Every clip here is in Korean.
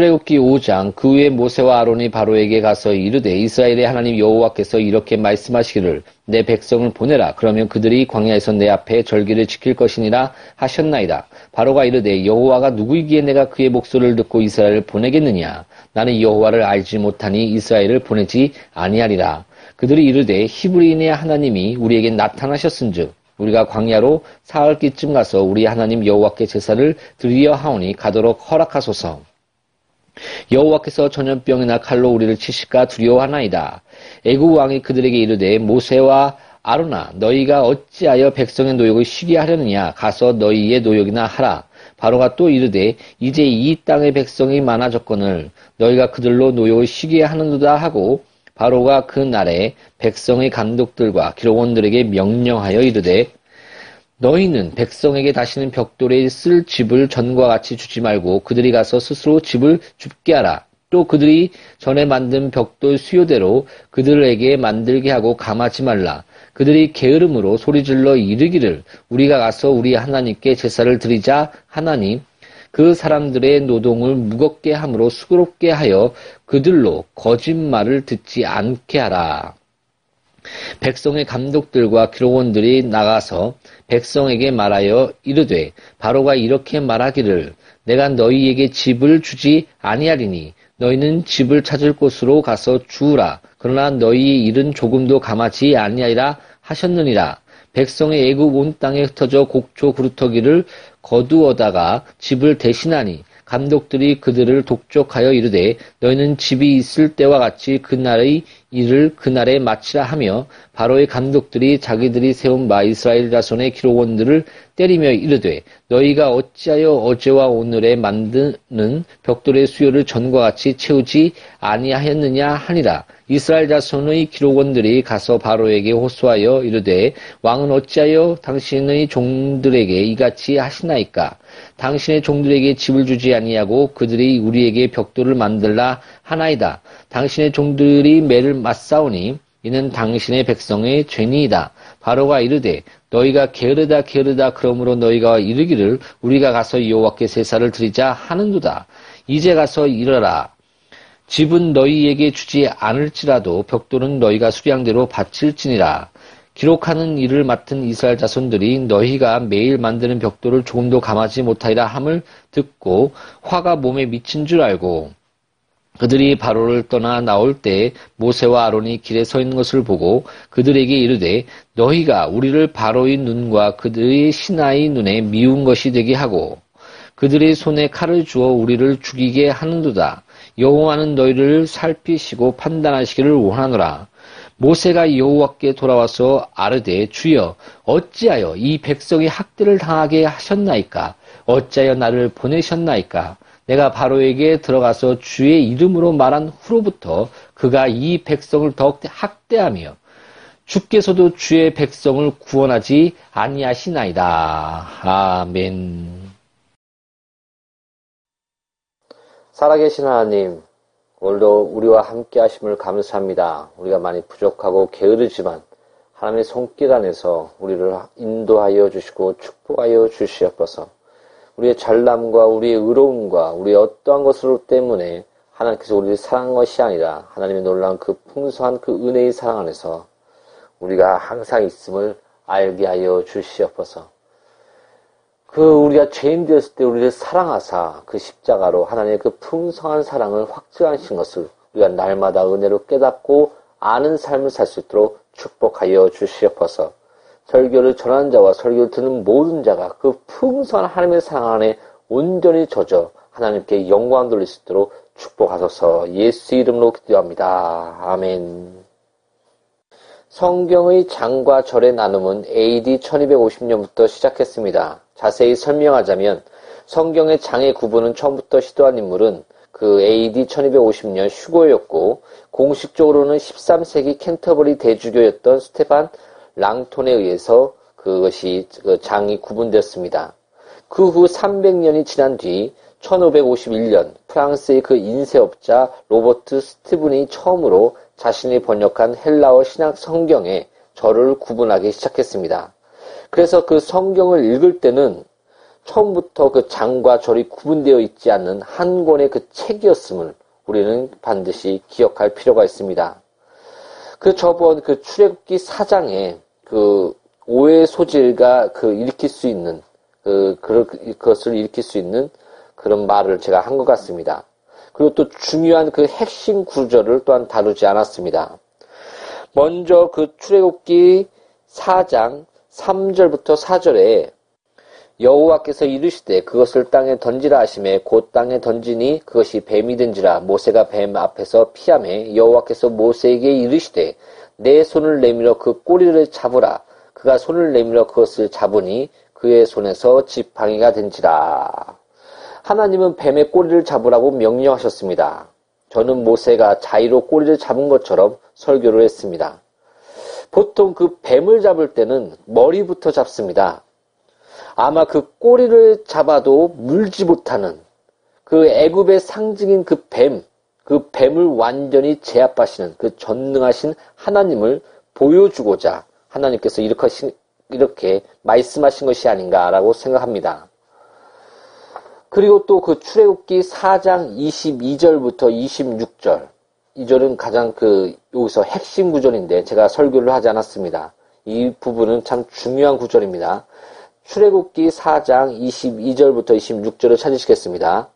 출애굽기 5장 그 후에 모세와 아론이 바로에게 가서 이르되 이스라엘의 하나님 여호와께서 이렇게 말씀하시기를 내 백성을 보내라 그러면 그들이 광야에서 내 앞에 절기를 지킬 것이니라 하셨나이다. 바로가 이르되 여호와가 누구이기에 내가 그의 목소리를 듣고 이스라엘을 보내겠느냐 나는 여호와를 알지 못하니 이스라엘을 보내지 아니하리라. 그들이 이르되 히브리인의 하나님이 우리에게 나타나셨은즉 우리가 광야로 사흘기쯤 가서 우리 하나님 여호와께 제사를 드리려 하오니 가도록 허락하소서. 여호와께서 전염병이나 칼로 우리를 치실까 두려워하나이다. 애국 왕이 그들에게 이르되 모세와 아로나 너희가 어찌하여 백성의 노역을 쉬게 하려느냐 가서 너희의 노역이나 하라. 바로가 또 이르되 이제 이 땅의 백성이 많아졌거늘 너희가 그들로 노역을 쉬게 하는도다 하고 바로가 그 날에 백성의 감독들과 기록원들에게 명령하여 이르되 너희는 백성에게 다시는 벽돌에 쓸 집을 전과 같이 주지 말고 그들이 가서 스스로 집을 줍게 하라. 또 그들이 전에 만든 벽돌 수요대로 그들에게 만들게 하고 감하지 말라. 그들이 게으름으로 소리질러 이르기를 우리가 가서 우리 하나님께 제사를 드리자 하나님 그 사람들의 노동을 무겁게 함으로 수고롭게 하여 그들로 거짓말을 듣지 않게 하라. 백성의 감독들과 기록원들이 나가서 백성에게 말하여 이르되 바로가 이렇게 말하기를 내가 너희에게 집을 주지 아니하리니 너희는 집을 찾을 곳으로 가서 주우라. 그러나 너희의 일은 조금도 감하지 아니하리라 하셨느니라. 백성의 애굽 온 땅에 흩어져 곡조 그루터기를 거두어다가 집을 대신하니 감독들이 그들을 독촉하여 이르되 너희는 집이 있을 때와 같이 그날의 일을 그날에 마치라 하며 바로의 감독들이 자기들이 세운 마 이스라엘 자손의 기록원들을 때리며 이르되 너희가 어찌하여 어제와 오늘에 만드는 벽돌의 수요를 전과 같이 채우지 아니하였느냐 하니라. 이스라엘 자손의 기록원들이 가서 바로에게 호소하여 이르되 왕은 어찌하여 당신의 종들에게 이같이 하시나이까 당신의 종들에게 집을 주지 아니하고 그들이 우리에게 벽돌을 만들라 하나이다. 당신의 종들이 매를 맞사오니 이는 당신의 백성의 죄니이다. 바로가 이르되 너희가 게으르다 게으르다 그러므로 너희가 이르기를 우리가 가서 여호와께 제사를 드리자 하는도다. 이제 가서 이르라. 집은 너희에게 주지 않을지라도 벽돌은 너희가 수량대로 바칠지니라. 기록하는 일을 맡은 이스라엘 자손들이 너희가 매일 만드는 벽돌을 조금도 감하지 못하리라 함을 듣고 화가 몸에 미친 줄 알고 그들이 바로를 떠나 나올 때 모세와 아론이 길에 서 있는 것을 보고 그들에게 이르되 너희가 우리를 바로의 눈과 그들의 신하의 눈에 미운 것이 되게 하고 그들의 손에 칼을 주어 우리를 죽이게 하는도다. 여호와는 너희를 살피시고 판단하시기를 원하노라. 모세가 여호와께 돌아와서 아르되 주여 어찌하여 이 백성이 학대를 당하게 하셨나이까 어찌하여 나를 보내셨나이까 내가 바로에게 들어가서 주의 이름으로 말한 후로부터 그가 이 백성을 더욱 학대하며 주께서도 주의 백성을 구원하지 아니하시나이다. 아멘. 살아계신 하나님, 오늘도 우리와 함께 하심을 감사합니다. 우리가 많이 부족하고 게으르지만 하나님의 손길 안에서 우리를 인도하여 주시고 축복하여 주시옵소서. 우리의 잘남과 우리의 의로움과 우리의 어떠한 것으로 때문에 하나님께서 우리를 사랑한 것이 아니라 하나님의 놀라운 그 풍성한 그 은혜의 사랑 안에서 우리가 항상 있음을 알게 하여 주시옵소서. 그 우리가 죄인 되었을 때 우리를 사랑하사 그 십자가로 하나님의 그 풍성한 사랑을 확증하신 것을 우리가 날마다 은혜로 깨닫고 아는 삶을 살 수 있도록 축복하여 주시옵소서. 설교를 전하는 자와 설교를 듣는 모든 자가 그 풍성한 하나님의 사랑 안에 온전히 젖어 하나님께 영광 돌릴 수 있도록 축복하소서 예수 이름으로 기도합니다. 아멘. 성경의 장과 절의 나눔은 AD 1250년부터 시작했습니다. 자세히 설명하자면 성경의 장의 구분은 처음부터 시도한 인물은 그 AD 1250년 휴고였고 공식적으로는 13세기 캔터버리 대주교였던 스테반 랑톤에 의해서 그것이 그 장이 구분되었습니다. 그 후 300년이 지난 뒤 1551년 프랑스의 그 인쇄업자 로버트 스티븐이 처음으로 자신이 번역한 헬라어 신학 성경에 절을 구분하기 시작했습니다. 그래서 그 성경을 읽을 때는 처음부터 그 장과 절이 구분되어 있지 않는 한 권의 그 책이었음을 우리는 반드시 기억할 필요가 있습니다. 그 저번 그 출애굽기 4장에 그 오해 소질과 그 일으킬 수 있는 그 그럴- 그것을 일으킬 수 있는 그런 말을 제가 한 것 같습니다. 그리고 또 중요한 그 핵심 구절을 또한 다루지 않았습니다. 먼저 그 출애굽기 4장 3절부터 4절에 여호와께서 이르시되 그것을 땅에 던지라 하심에 곧 땅에 던지니 그것이 뱀이 된지라 모세가 뱀 앞에서 피함에 여호와께서 모세에게 이르시되 내 손을 내밀어 그 꼬리를 잡으라 그가 손을 내밀어 그것을 잡으니 그의 손에서 지팡이가 된지라 하나님은 뱀의 꼬리를 잡으라고 명령하셨습니다. 저는 모세가 자의로 꼬리를 잡은 것처럼 설교를 했습니다. 보통 그 뱀을 잡을 때는 머리부터 잡습니다. 아마 그 꼬리를 잡아도 물지 못하는 그 애굽의 상징인 그 뱀, 그 뱀을 완전히 제압하시는 그 전능하신 하나님을 보여주고자 하나님께서 이렇게, 이렇게 말씀하신 것이 아닌가라고 생각합니다. 그리고 또 그 출애굽기 4장 22절부터 26절 이 절은 가장 그 여기서 핵심 구절인데 제가 설교를 하지 않았습니다. 이 부분은 참 중요한 구절입니다. 출애굽기 4장 22절부터 26절을 찾으시겠습니다.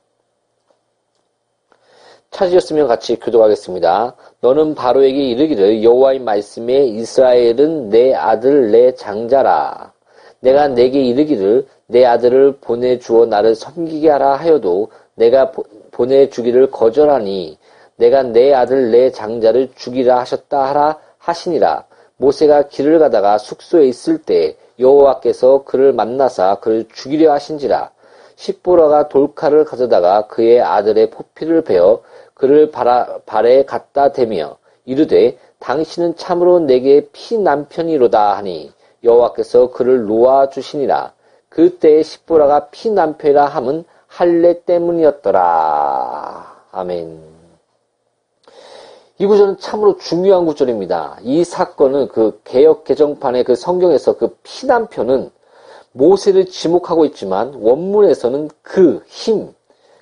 찾으셨으면 같이 교도하겠습니다. 너는 바로에게 이르기를 여호와의 말씀에 이스라엘은 내 아들 내 장자라. 내가 내게 이르기를 내 아들을 보내주어 나를 섬기게 하라 하여도 내가 보- 보내주기를 거절하니 내가 내 아들 내 장자를 죽이라 하셨다 하라 하시니라. 모세가 길을 가다가 숙소에 있을 때 여호와께서 그를 만나사 그를 죽이려 하신지라. 십보라가 돌칼을 가져다가 그의 아들의 포피를 베어 그를 발아- 발에 갖다 대며 이르되 당신은 참으로 내게 피 남편이로다 하니 여호와께서 그를 놓아 주시니라. 그때의 십보라가 피 남편이라 함은 할례 때문이었더라. 아멘. 이 구절은 참으로 중요한 구절입니다. 이 사건은 그 개혁 개정판의 그 성경에서 그 피남편은 모세를 지목하고 있지만 원문에서는 그, 힘,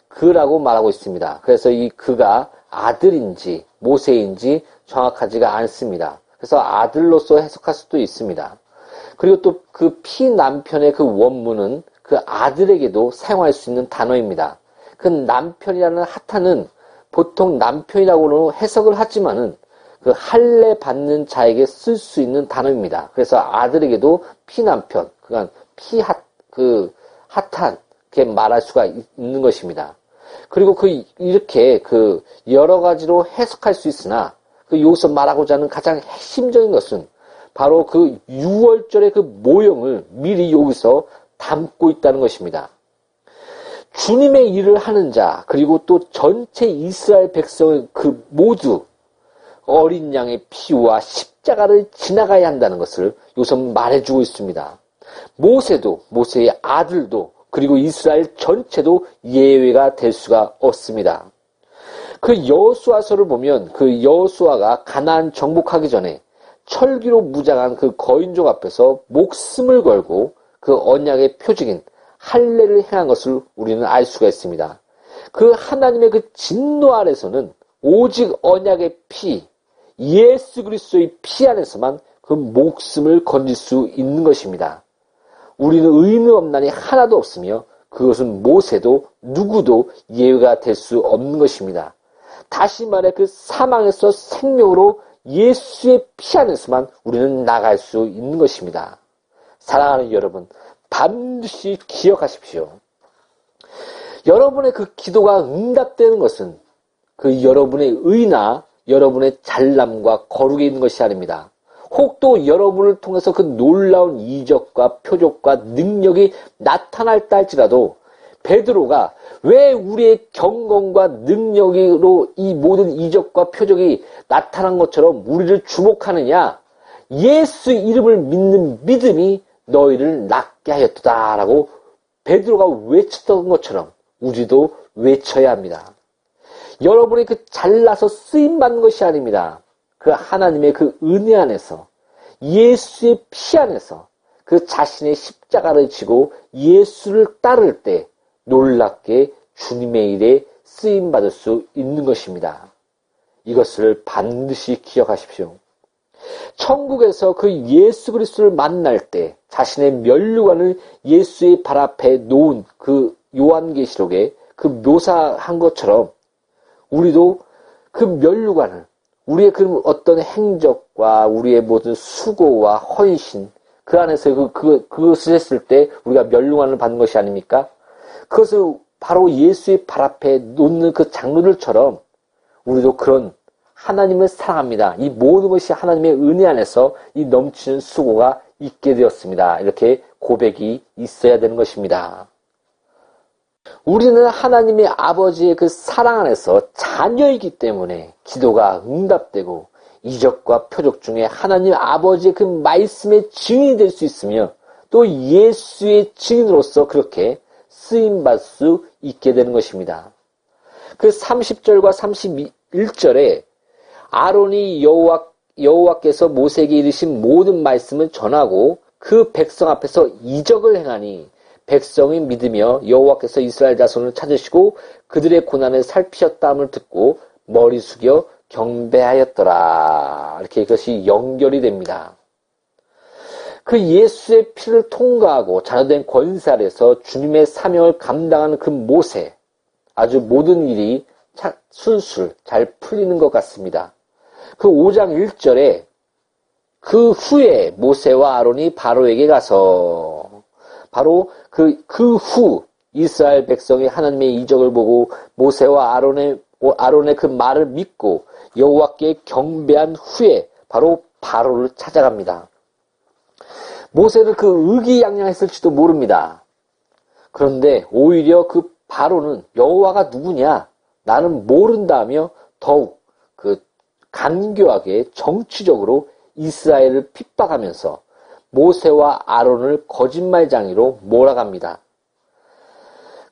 그라고 말하고 있습니다. 그래서 이 그가 아들인지 모세인지 정확하지가 않습니다. 그래서 아들로서 해석할 수도 있습니다. 그리고 또 그 피남편의 그 원문은 그 아들에게도 사용할 수 있는 단어입니다. 그 남편이라는 하타는 보통 남편이라고는 해석을 하지만은 그 할례 받는 자에게 쓸 수 있는 단어입니다. 그래서 아들에게도 피남편, 그러니까 피하 그 핫한 게 말할 수가 있- 있는 것입니다. 그리고 그 이렇게 그 여러 가지로 해석할 수 있으나 그 여기서 말하고자 하는 가장 핵심적인 것은 바로 그 6월절의 그 모형을 미리 여기서 담고 있다는 것입니다. 주님의 일을 하는 자, 그리고 또 전체 이스라엘 백성의 그 모두 어린 양의 피와 십자가를 지나가야 한다는 것을 우선 말해주고 있습니다. 모세도, 모세의 아들도, 그리고 이스라엘 전체도 예외가 될 수가 없습니다. 그 여수아서를 보면 그 여수아가 가나안 정복하기 전에 철기로 무장한 그 거인족 앞에서 목숨을 걸고 그 언약의 표징인 할례를 행한 것을 우리는 알 수가 있습니다. 그 하나님의 그 진노 아래서는 오직 언약의 피, 예수 그리스도의 피 안에서만 그 목숨을 건질 수 있는 것입니다. 우리는 의는 없나니 하나도 없으며 그것은 모세도 누구도 예외가 될 수 없는 것입니다. 다시 말해 그 사망에서 생명으로 예수의 피 안에서만 우리는 나갈 수 있는 것입니다. 사랑하는 여러분, 반드시 기억하십시오. 여러분의 그 기도가 응답되는 것은 그 여러분의 의나 여러분의 잘남과 거룩에 있는 것이 아닙니다. 혹또 여러분을 통해서 그 놀라운 이적과 표적과 능력이 나타날다 할지라도 베드로가 왜 우리의 경건과 능력으로 이 모든 이적과 표적이 나타난 것처럼 우리를 주목하느냐? 예수 이름을 믿는 믿음이 너희를 낫 게 하였다라고 베드로가 외쳤던 것처럼 우리도 외쳐야 합니다. 여러분이 그 잘나서 쓰임 받는 것이 아닙니다. 그 하나님의 그 은혜 안에서 예수의 피 안에서 그그 자신의 십자가를 지고 예수를 따를 때 놀랍게 주님의 일에 쓰임 받을 수 있는 것입니다. 이것을 반드시 기억하십시오. 천국에서 그 예수 그리스도를 만날 때 자신의 면류관을 예수의 발 앞에 놓은 그 요한계시록에 그 묘사한 것처럼 우리도 그 면류관을 우리의 그 어떤 행적과 우리의 모든 수고와 헌신 그 안에서 그, 그, 그것을 했을 때 우리가 면류관을 받는 것이 아닙니까? 그것을 바로 예수의 발 앞에 놓는 그 장로들처럼 우리도 그런 하나님을 사랑합니다. 이 모든 것이 하나님의 은혜 안에서 이 넘치는 수고가 있게 되었습니다. 이렇게 고백이 있어야 되는 것입니다. 우리는 하나님의 아버지의 그 사랑 안에서 자녀이기 때문에 기도가 응답되고 이적과 표적 중에 하나님 아버지의 그 말씀의 증인이 될 수 있으며 또 예수의 증인으로서 그렇게 쓰임받을 수 있게 되는 것입니다. 그 30절과 31절에 아론이 여호와 여호와께서 모세에게 이르신 모든 말씀을 전하고 그 백성 앞에서 이적을 행하니 백성이 믿으며 여호와께서 이스라엘 자손을 찾으시고 그들의 고난을 살피셨다함을 듣고 머리 숙여 경배하였더라. 이렇게 이것이 연결이 됩니다. 그 예수의 피를 통과하고 자녀된 아래서 주님의 사명을 감당하는 그 모세 아주 모든 일이 술술 잘 풀리는 것 같습니다. 그 5장 1절에 그 후에 모세와 아론이 바로에게 가서 바로 그, 그 후 이스라엘 백성이 하나님의 이적을 보고 모세와 아론의, 아론의 그 말을 믿고 여호와께 경배한 후에 바로 바로를 찾아갑니다. 모세는 그 의기양양했을지도 모릅니다. 그런데 오히려 그 바로는 여호와가 누구냐? 나는 모른다며 더욱 그 간교하게 정치적으로 이스라엘을 핍박하면서 모세와 아론을 거짓말장이로 몰아갑니다.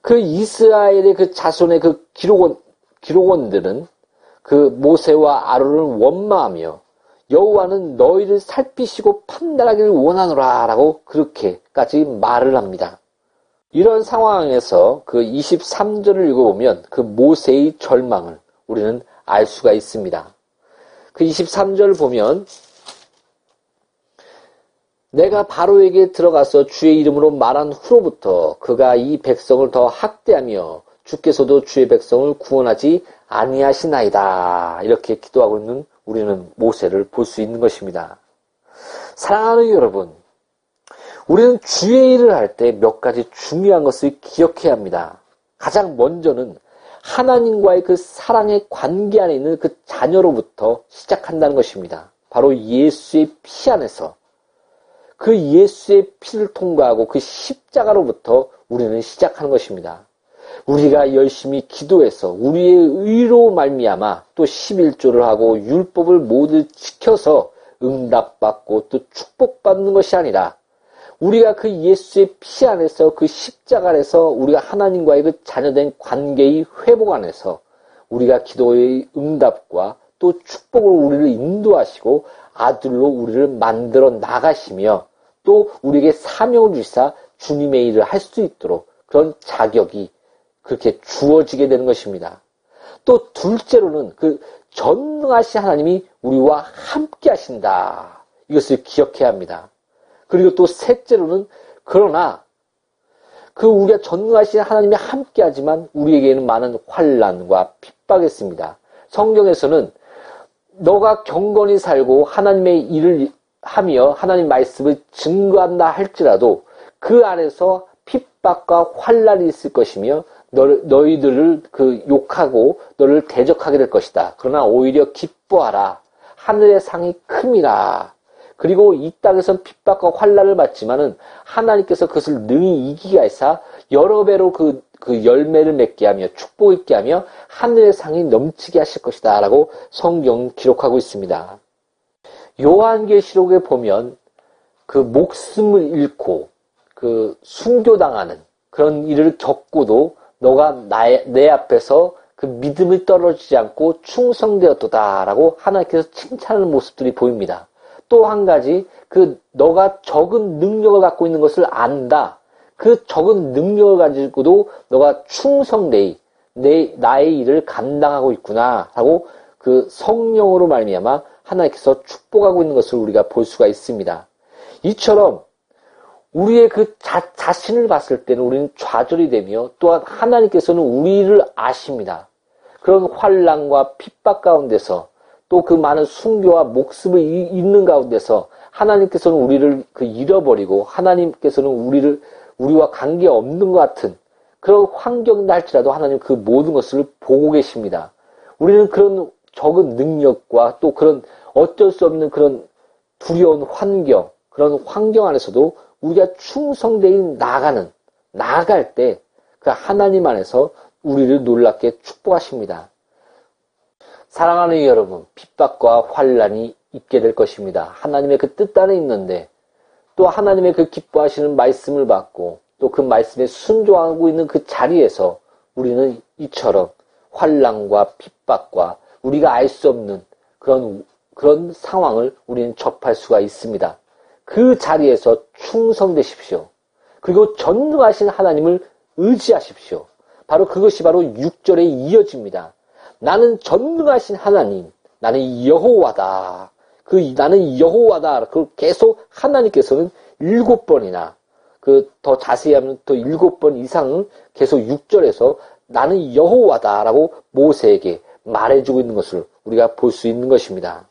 그 이스라엘의 그 자손의 그 기록원, 기록원들은 그 모세와 아론을 원망하며 여호와는 너희를 살피시고 판단하기를 원하노라 라고 그렇게까지 말을 합니다. 이런 상황에서 그 23절을 읽어보면 그 모세의 절망을 우리는 알 수가 있습니다. 그 23절을 보면 내가 바로에게 들어가서 주의 이름으로 말한 후로부터 그가 이 백성을 더 학대하며 주께서도 주의 백성을 구원하지 아니하시나이다. 이렇게 기도하고 있는 우리는 모세를 볼 수 있는 것입니다. 사랑하는 여러분, 우리는 주의 일을 할 때 몇 가지 중요한 것을 기억해야 합니다. 가장 먼저는 하나님과의 그 사랑의 관계 안에 있는 그 자녀로부터 시작한다는 것입니다. 바로 예수의 피 안에서 그 예수의 피를 통과하고 그 십자가로부터 우리는 시작하는 것입니다. 우리가 열심히 기도해서 우리의 의로 말미암아 또 11조를 하고 율법을 모두 지켜서 응답받고 또 축복받는 것이 아니라 우리가 그 예수의 피 안에서 그 십자가 안에서 우리가 하나님과의 그 자녀된 관계의 회복 안에서 우리가 기도의 응답과 또 축복으로 우리를 인도하시고 아들로 우리를 만들어 나가시며 또 우리에게 사명을 주시사 주님의 일을 할 수 있도록 그런 자격이 그렇게 주어지게 되는 것입니다. 또 둘째로는 그 전능하신 하나님이 우리와 함께 하신다. 이것을 기억해야 합니다. 그리고 또 셋째로는 그러나 그 우리가 전능하신 하나님이 함께 하지만 우리에게는 많은 환란과 핍박이 있습니다. 성경에서는 너가 경건히 살고 하나님의 일을 하며 하나님 말씀을 증거한다 할지라도 그 안에서 핍박과 환란이 있을 것이며 너, 너희들을 그 욕하고 너를 대적하게 될 것이다. 그러나 오히려 기뻐하라. 하늘의 상이 큼이라. 그리고 이 땅에선 핍박과 환란을 받지만은 하나님께서 그것을 능히 이기게 하사 여러 배로 그, 그 열매를 맺게 하며 축복 있게 하며 하늘의 상이 넘치게 하실 것이다. 라고 성경 기록하고 있습니다. 요한계시록에 보면 그 목숨을 잃고 그 순교당하는 그런 일을 겪고도 너가 나의, 내 앞에서 그 믿음을 떨어지지 않고 충성되었도다라고 하나님께서 칭찬하는 모습들이 보입니다. 또 한 가지 그 너가 적은 능력을 갖고 있는 것을 안다. 그 적은 능력을 가지고도 너가 충성되이 내 나의 일을 감당하고 있구나 하고 그 성령으로 말미암아 하나님께서 축복하고 있는 것을 우리가 볼 수가 있습니다. 이처럼 우리의 그 자, 자신을 봤을 때는 우리는 좌절이 되며 또한 하나님께서는 우리를 아십니다. 그런 환란과 핍박 가운데서 또 그 많은 순교와 목숨을 이- 잃는 가운데서 하나님께서는 우리를 그 잃어버리고 하나님께서는 우리를 우리와 관계 없는 것 같은 그런 환경이다 할지라도 하나님 그 모든 것을 보고 계십니다. 우리는 그런 적은 능력과 또 그런 어쩔 수 없는 그런 두려운 환경, 그런 환경 안에서도 우리가 충성되이 나가는, 나아갈 때, 그 하나님 안에서 우리를 놀랍게 축복하십니다. 사랑하는 여러분, 핍박과 환란이 있게 될 것입니다. 하나님의 그 뜻 안에 있는데, 또 하나님의 그 기뻐하시는 말씀을 받고, 또 그 말씀에 순종하고 있는 그 자리에서 우리는 이처럼 환란과 핍박과 우리가 알 수 없는 그런 그런 상황을 우리는 접할 수가 있습니다. 그 자리에서 충성되십시오. 그리고 전능하신 하나님을 의지하십시오. 바로 그것이 바로 6절에 이어집니다. 나는 전능하신 하나님, 나는 여호와다. 그 나는 여호와다. 그 계속 하나님께서는 일곱 번이나 그 더 자세히 하면 또 일곱 번 이상은 계속 6절에서 나는 여호와다라고 모세에게 말해주고 있는 것을 우리가 볼 수 있는 것입니다.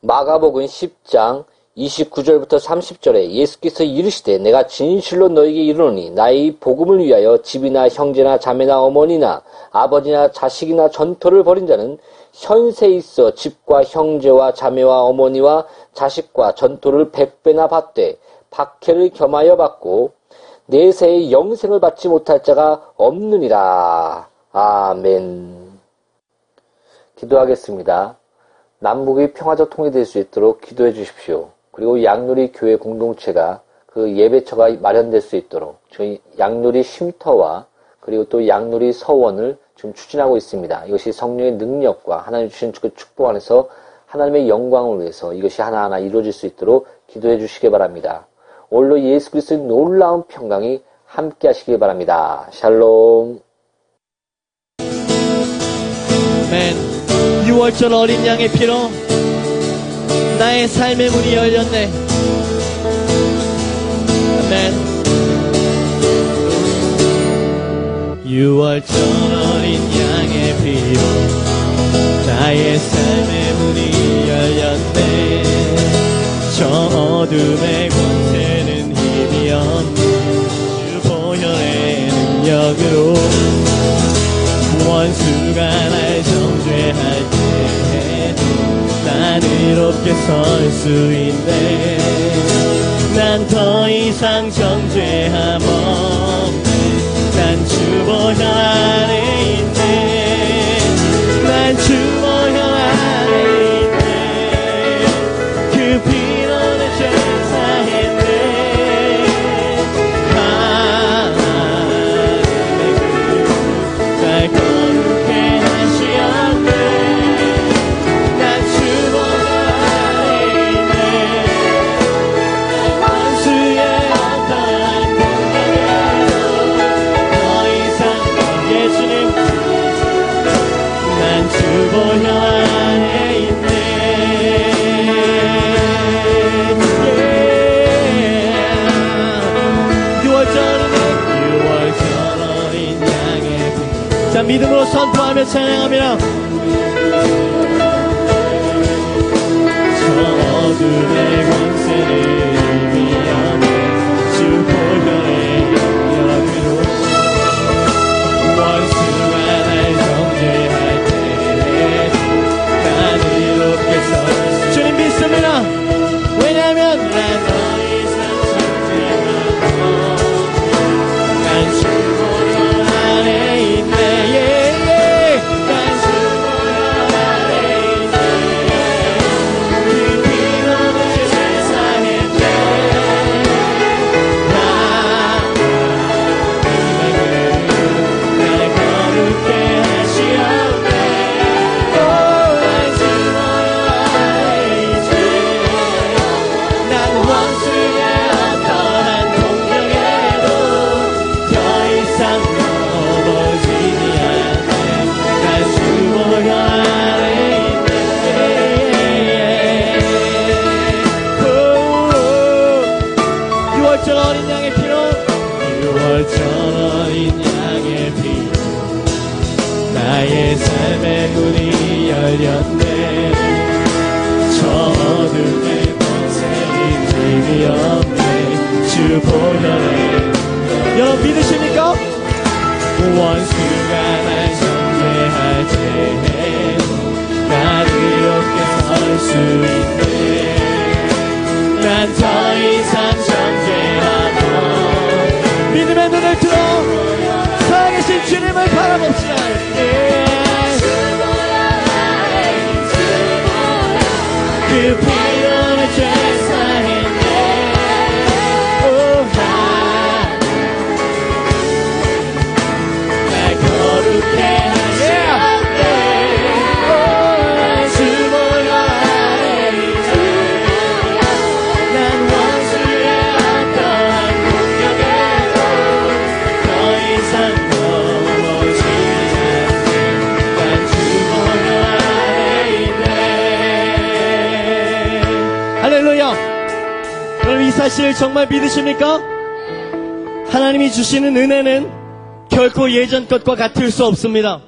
마가복음 10장 29절부터 30절에 예수께서 이르시되 내가 진실로 너에게 이르노니 나의 복음을 위하여 집이나 형제나 자매나 어머니나 아버지나 자식이나 전토를 벌인 자는 현세에 있어 집과 형제와 자매와 어머니와 자식과 전토를 백배나 받되 박해를 겸하여 받고 내세의 영생을 받지 못할 자가 없느니라. 아멘. 기도하겠습니다. 남북이 평화적 통일될 수 있도록 기도해 주십시오. 그리고 양누리 교회 공동체가 그 예배처가 마련될 수 있도록 저희 양누리 쉼터와 그리고 또 양누리 서원을 지금 추진하고 있습니다. 이것이 성령의 능력과 하나님 주신 그 축복 안에서 하나님의 영광을 위해서 이것이 하나하나 이루어질 수 있도록 기도해 주시기 바랍니다. 오늘로 예수 그리스도의 놀라운 평강이 함께 하시기 바랍니다. 샬롬. 아멘. 6월절 어린 양의 피로 나의 삶의 문이 열렸네. 아멘. 6월절 어린 양의 피로 나의 삶의 문이 열렸네. 저 어둠의 권세는 힘이 없는 주 보혈의 능력으로 원수가 날 난 이롭게 설 수 있네. 난 더 이상 정죄함 없네. 난 주보혈 왜 원 할렐루야 여러분 이 사실 정말 믿으십니까? 하나님이 주시는 은혜는 결코 예전 것과 같을 수 없습니다.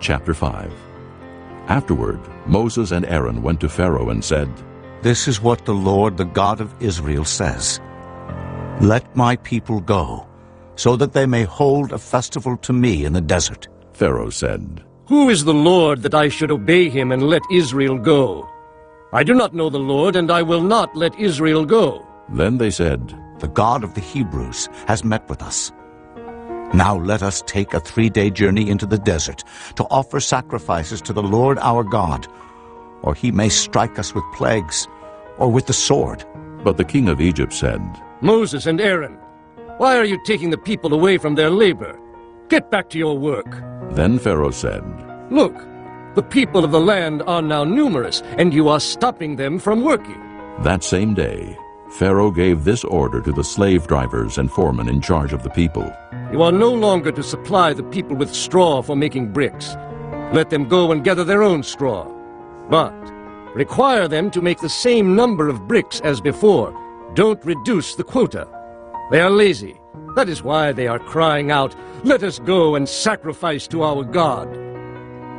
Chapter 5 Afterward, Moses and Aaron went to Pharaoh and said, This is what the Lord, the God of Israel, says Let my people go, so that they may hold a festival to me in the desert. Pharaoh said, Who is the Lord that I should obey him and let Israel go? I do not know the Lord, and I will not let Israel go. Then they said, The God of the Hebrews has met with us. Now let us take a three day journey into the desert to offer sacrifices to the Lord our God, or he may strike us with plagues or with the sword. But the king of Egypt said, Moses and Aaron, why are you taking the people away from their labor? Get back to your work. Then Pharaoh said, Look, the people of the land are now numerous, and you are stopping them from working. That same day, Pharaoh gave this order to the slave drivers and foremen in charge of the people. You are no longer to supply the people with straw for making bricks. Let them go and gather their own straw. But require them to make the same number of bricks as before. Don't reduce the quota. They are lazy. That is why they are crying out, Let us go and sacrifice to our God.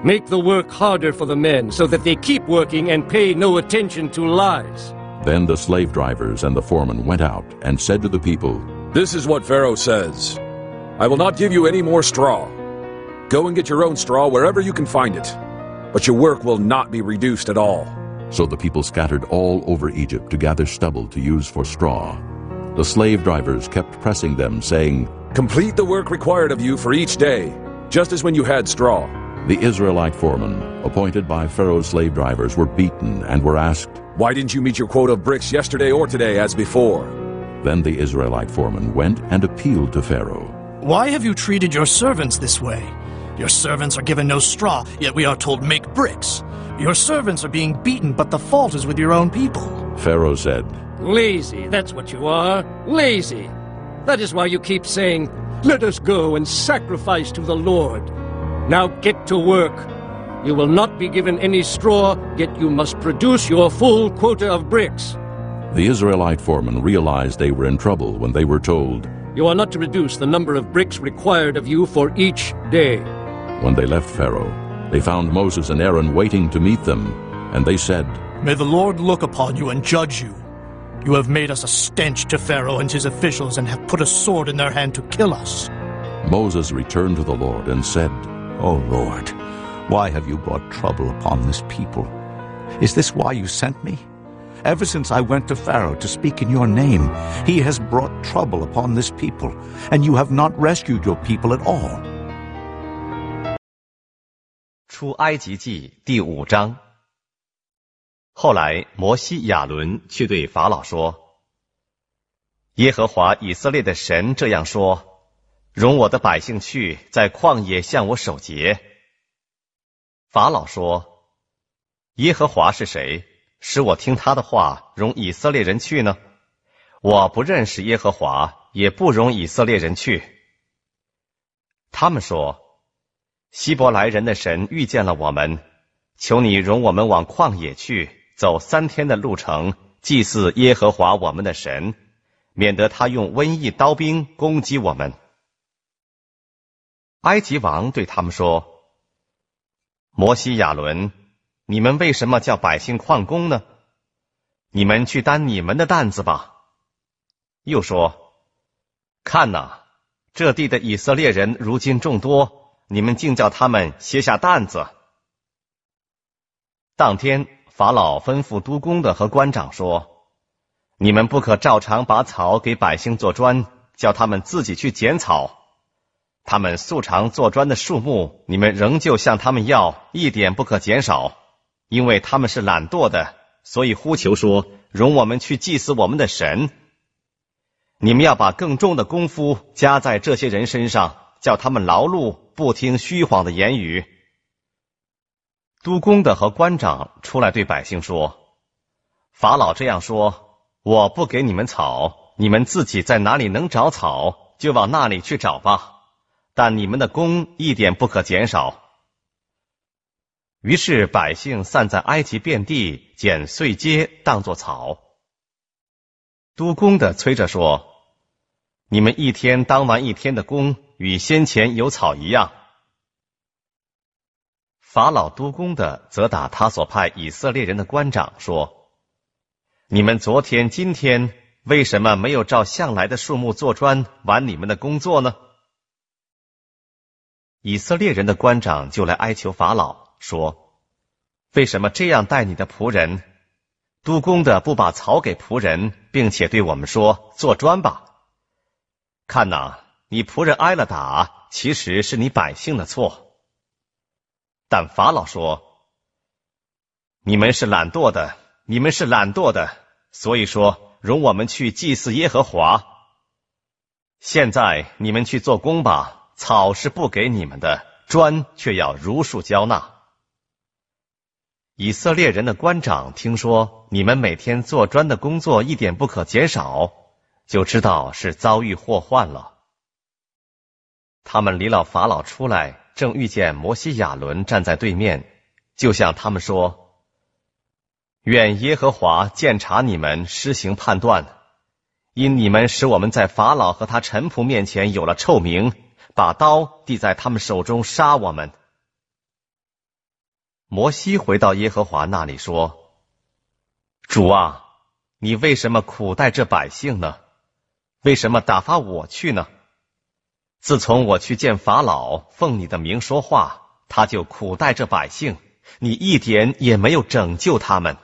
Make the work harder for the men so that they keep working and pay no attention to lies. Then the slave drivers and the foremen went out and said to the people, This is what Pharaoh says I will not give you any more straw. Go and get your own straw wherever you can find it, but your work will not be reduced at all. So the people scattered all over Egypt to gather stubble to use for straw. The slave drivers kept pressing them, saying, Complete the work required of you for each day, just as when you had straw. The Israelite foremen, appointed by Pharaoh's slave drivers, were beaten and were asked, Why didn't you meet your quota of bricks yesterday or today as before? Then the Israelite foreman went and appealed to Pharaoh. Why have you treated your servants this way? Your servants are given no straw, yet we are told make bricks. Your servants are being beaten, but the fault is with your own people. Pharaoh said, Lazy, that's what you are. Lazy. That is why you keep saying, Let us go and sacrifice to the Lord. Now get to work. You will not be given any straw, yet you must produce your full quota of bricks. The Israelite foremen realized they were in trouble when they were told, You are not to reduce the number of bricks required of you for each day. When they left Pharaoh, they found Moses and Aaron waiting to meet them, and they said, May the Lord look upon you and judge you. You have made us a stench to Pharaoh and his officials and have put a sword in their hand to kill us. Moses returned to the Lord and said, O Lord, why have you brought trouble upon this people? Is this why you sent me? Ever since I went to Pharaoh to speak in your name, he has brought trouble upon this people, and you have not rescued your people at all. 出埃及记第五章。后来，摩西、亚伦去对法老说：“耶和华以色列的神这样说： ”容我的百姓去，在旷野向我守节。”法老说：“耶和华是谁，使我听他的话，容以色列人去呢？我不认识耶和华，也不容以色列人去。”他们说。希伯来人的神遇见了我们，求你容我们往旷野去，走三天的路程，祭祀耶和华我们的神，免得他用瘟疫刀兵攻击我们。”埃及王对他们说：“摩西、亚伦，你们为什么叫百姓旷工呢？你们去担你们的担子吧。”又说：“看哪，这地的以色列人如今众多，你们竟叫他们卸下担子。”当天，法老吩咐督工的和官长说：“你们不可照常把草给百姓做砖，叫他们自己去捡草。他们素常做砖的数目，你们仍旧向他们要，一点不可减少，因为他们是懒惰的，所以呼求说：容我们去祭祀我们的神。你们要把更重的功夫加在这些人身上，叫他们劳碌，不听虚谎的言语。”督工的和官长出来对百姓说：“法老这样说，我不给你们草，你们自己在哪里能找草，就往那里去找吧。但你们的工一点不可减少。”于是百姓散在埃及遍地，捡碎秸当作草。督工的催着说：“你们一天当完一天的工，与先前有草一样。”法老督工的则打他所派以色列人的官长说：“你们昨天、今天为什么没有照向来的数目做砖，完你们的工作呢？”以色列人的官长就来哀求法老说：“为什么这样待你的仆人？督工的不把草给仆人，并且对我们说做砖吧？看哪，你仆人挨了打，其实是你百姓的错。”但法老说：“你们是懒惰的，你们是懒惰的，所以说容我们去祭祀耶和华。现在你们去做工吧，草是不给你们的，砖却要如数交纳。”以色列人的官长听说你们每天做砖的工作一点不可减少，就知道是遭遇祸患了。他们离了法老出来。正遇见摩西、亚伦站在对面，就向他们说：“愿耶和华鉴察你们，施行判断，因你们使我们在法老和他臣仆面前有了臭名，把刀递在他们手中杀我们。”摩西回到耶和华那里说：“主啊，你为什么苦待这百姓呢？为什么打发我去呢？”自从我去见法老，奉你的名说话，他就苦待这百姓，你一点也没有拯救他们。